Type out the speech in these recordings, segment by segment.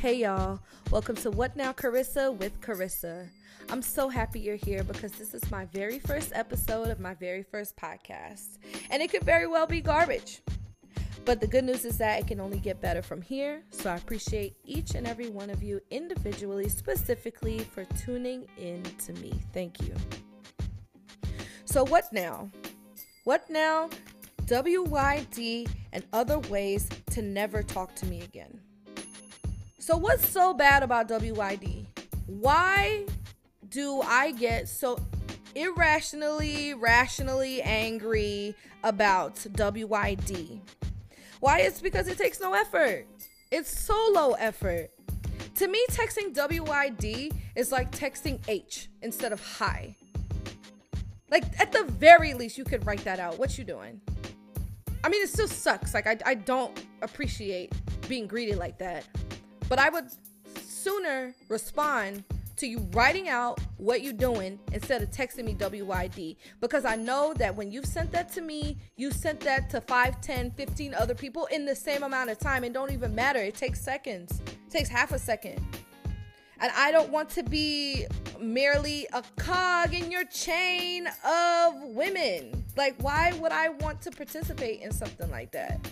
Hey y'all, welcome to What Now Karissa with Karissa. I'm so happy you're here because this is my very first episode of my very first podcast, and it could very well be garbage. But the good news is that it can only get better from here, so I appreciate each and every one of you individually, specifically for tuning in to me. Thank you. So, what now? What now? WYD and other ways to never talk to me again. So, what's so bad about WYD? Why do I get so irrationally, rationally angry about WYD? Why? It's because it takes no effort. It's so low effort. To me, texting WYD is like texting H instead of hi. Like, at the very least, you could write that out. What you doing? I mean, it still sucks. Like, I, I don't appreciate being greeted like that. But I would sooner respond to you writing out what you're doing instead of texting me WYD because I know that when you've sent that to me, you sent that to 5, 10, 15 other people in the same amount of time. It don't even matter. It takes seconds. It takes half a second. And I don't want to be merely a cog in your chain of women. Like, why would I want to participate in something like that?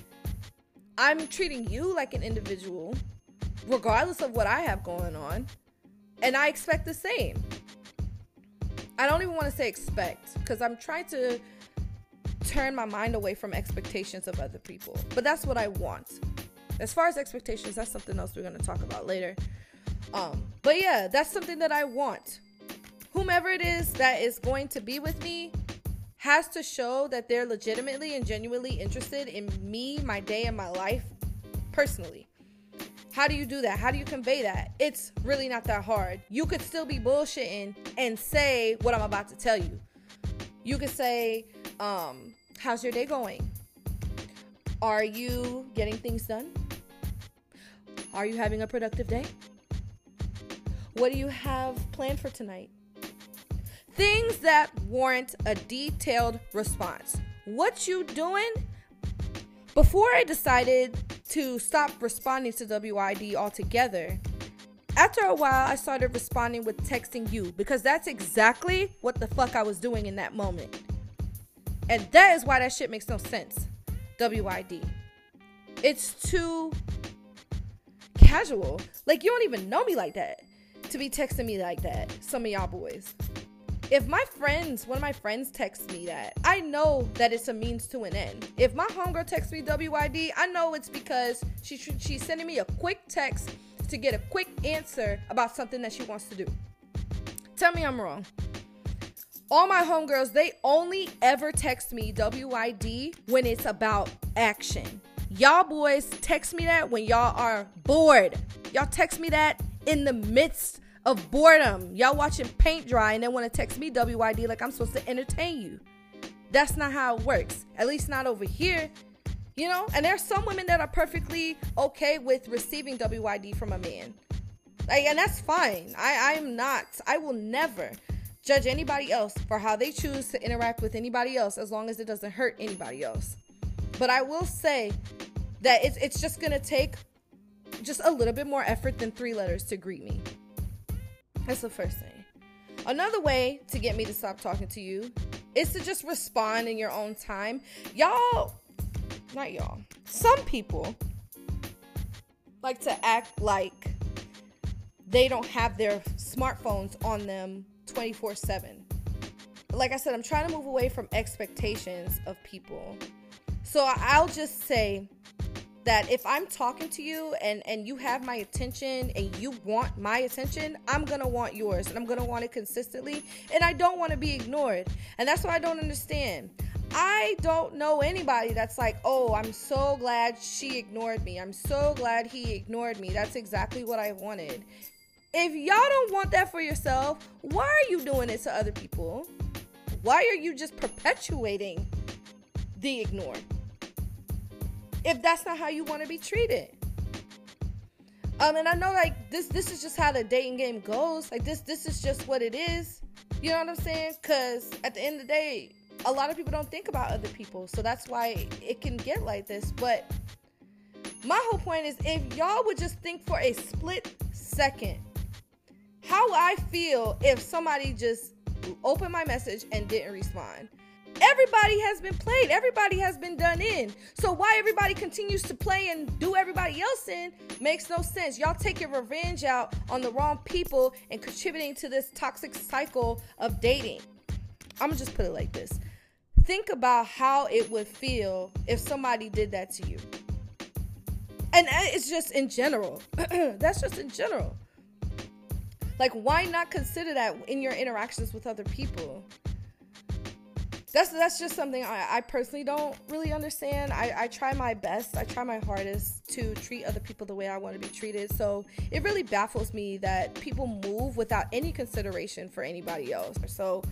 I'm treating you like an individual, regardless of what I have going on. And I expect the same. I don't even want to say expect because I'm trying to turn my mind away from expectations of other people. But that's what I want. As far as expectations, that's something else we're going to talk about later. Um, but yeah, that's something that I want. Whomever it is that is going to be with me has to show that they're legitimately and genuinely interested in me, my day, and my life personally. How do you do that? How do you convey that? It's really not that hard. You could still be bullshitting and say what I'm about to tell you. You could say, um, how's your day going? Are you getting things done? Are you having a productive day? What do you have planned for tonight? Things that warrant a detailed response. What you doing? Before I decided to stop responding to WID altogether, after a while I started responding with texting you because that's exactly what the fuck I was doing in that moment. And that is why that shit makes no sense. WID. It's too casual. Like you don't even know me like that to be texting me like that. Some of y'all boys. If my friends, one of my friends texts me that, I know that it's a means to an end. If my homegirl texts me WYD, I know it's because she she's sending me a quick text to get a quick answer about something that she wants to do. Tell me I'm wrong. All my homegirls, they only ever text me WYD when it's about action. Y'all boys text me that when y'all are bored. Y'all text me that in the midst of boredom. Y'all watching paint dry and then want to text me WYD like I'm supposed to entertain you. That's not how it works. At least not over here. You know, and there's some women that are perfectly okay with receiving WYD from a man. Like, and that's fine. I I'm not. I will never judge anybody else for how they choose to interact with anybody else as long as it doesn't hurt anybody else. But I will say that it's it's just gonna take just a little bit more effort than three letters to greet me. That's the first thing. Another way to get me to stop talking to you is to just respond in your own time. Y'all, not y'all, some people like to act like they don't have their smartphones on them 24 7. Like I said, I'm trying to move away from expectations of people. So I'll just say, that if I'm talking to you and and you have my attention and you want my attention, I'm going to want yours and I'm going to want it consistently and I don't want to be ignored. And that's what I don't understand. I don't know anybody that's like, "Oh, I'm so glad she ignored me. I'm so glad he ignored me. That's exactly what I wanted." If y'all don't want that for yourself, why are you doing it to other people? Why are you just perpetuating the ignore? If that's not how you want to be treated. Um, and I know like this this is just how the dating game goes. Like this this is just what it is. You know what I'm saying? Cause at the end of the day, a lot of people don't think about other people. So that's why it can get like this. But My whole point is if y'all would just think for a split second how I feel if somebody just opened my message and didn't respond. Everybody has been played. Everybody has been done in. So why everybody continues to play and do everybody else in makes no sense. Y'all taking revenge out on the wrong people and contributing to this toxic cycle of dating. I'm gonna just put it like this. Think about how it would feel if somebody did that to you. And uh, it's just in general. That's just in general. Like, why not consider that in your interactions with other people? That's that's just something I, I personally don't really understand. I, I try my best, I try my hardest to treat other people the way I want to be treated. So it really baffles me that people move without any consideration for anybody else. So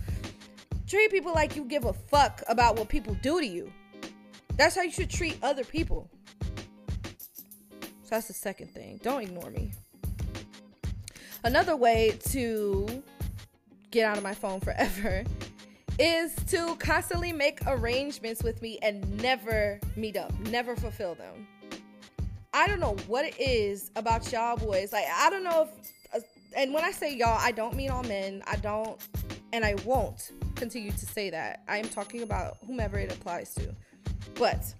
treat people like you give a fuck about what people do to you. That's how you should treat other people. So that's the second thing. Don't ignore me. Another way to get out of my phone forever is to constantly make arrangements with me and never meet up, never fulfill them. I don't know what it is about y'all boys. Like, I don't know if, uh, and when I say y'all, I don't mean all men. I don't, and I won't continue to say that. I am talking about whomever it applies to. But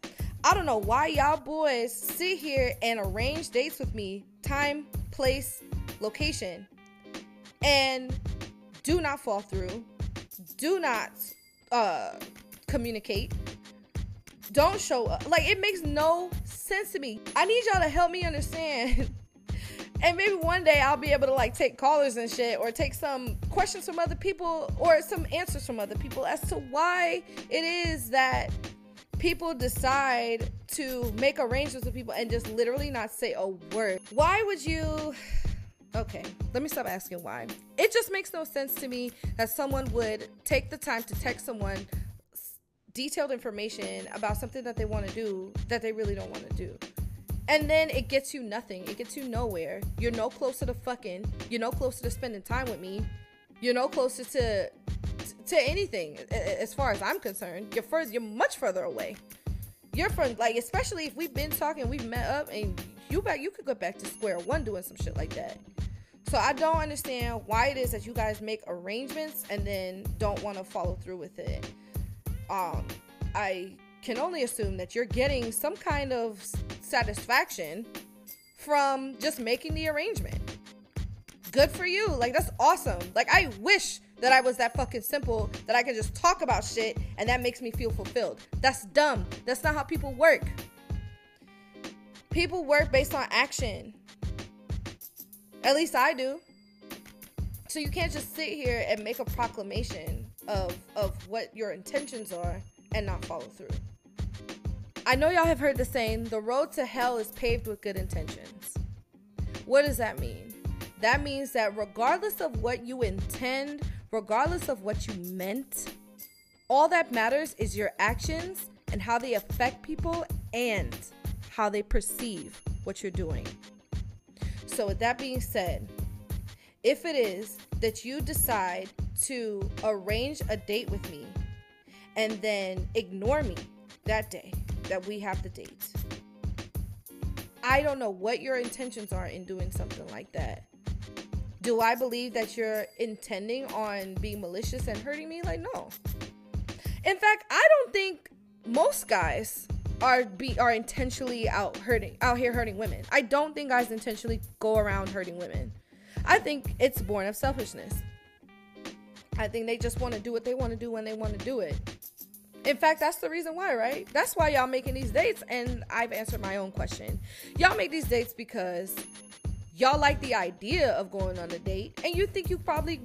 I don't know why y'all boys sit here and arrange dates with me, time, place, location and do not fall through do not uh communicate. Don't show up. Like it makes no sense to me. I need y'all to help me understand. And maybe one day i'll be able to like take callers and shit or take some questions from other people or some answers from other people as to why it is that people decide to make arrangements with people and just literally not say a word. Why would you Okay, let me stop asking why. It just makes no sense to me that someone would take the time to text someone detailed information about something that they want to do that they really don't want to do. And then it gets you nothing. It gets you nowhere. You're no closer to fucking. You're no closer to spending time with me. You're no closer to to anything as far as I'm concerned. You're. You're much further away. You're from like, especially if we've been talking, we've met up, and you back. You could go back to square one doing some shit like that. So I don't understand why it is that you guys make arrangements and then don't want to follow through with it. Um, I can only assume that you're getting some kind of satisfaction from just making the arrangement. Good for you. Like that's awesome. Like I wish that I was that fucking simple that I can just talk about shit and that makes me feel fulfilled. That's dumb. That's not how people work. People work based on action. At least I do. So you can't just sit here and make a proclamation of of what your intentions are and not follow through. I know y'all have heard the saying, the road to hell is paved with good intentions. What does that mean? That means that regardless of what you intend, regardless of what you meant, all that matters is your actions and how they affect people and how they perceive what you're doing. So, with that being said, if it is that you decide to arrange a date with me and then ignore me that day that we have the date, I don't know what your intentions are in doing something like that. Do I believe that you're intending on being malicious and hurting me? Like, no. In fact, I don't think most guys are be are intentionally out hurting out here hurting women. I don't think guys intentionally go around hurting women. I think it's born of selfishness. I think they just want to do what they want to do when they want to do it. In fact, that's the reason why, right? That's why y'all making these dates and I've answered my own question. Y'all make these dates because y'all like the idea of going on a date and you think you probably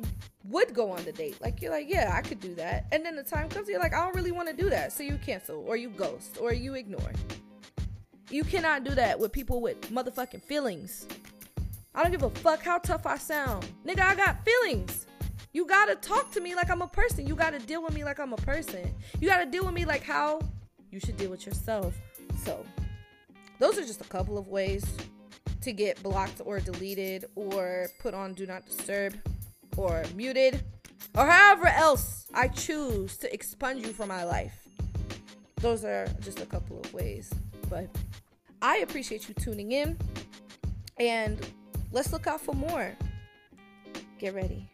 would go on the date. Like you're like, yeah, I could do that. And then the time comes, you're like, I don't really want to do that. So you cancel or you ghost or you ignore. You cannot do that with people with motherfucking feelings. I don't give a fuck how tough I sound. Nigga, I got feelings. You gotta talk to me like I'm a person. You gotta deal with me like I'm a person. You gotta deal with me like how you should deal with yourself. So, those are just a couple of ways to get blocked or deleted or put on do not disturb or muted, or however else I choose to expunge you from my life. Those are just a couple of ways. But I appreciate you tuning in, and let's look out for more. Get ready.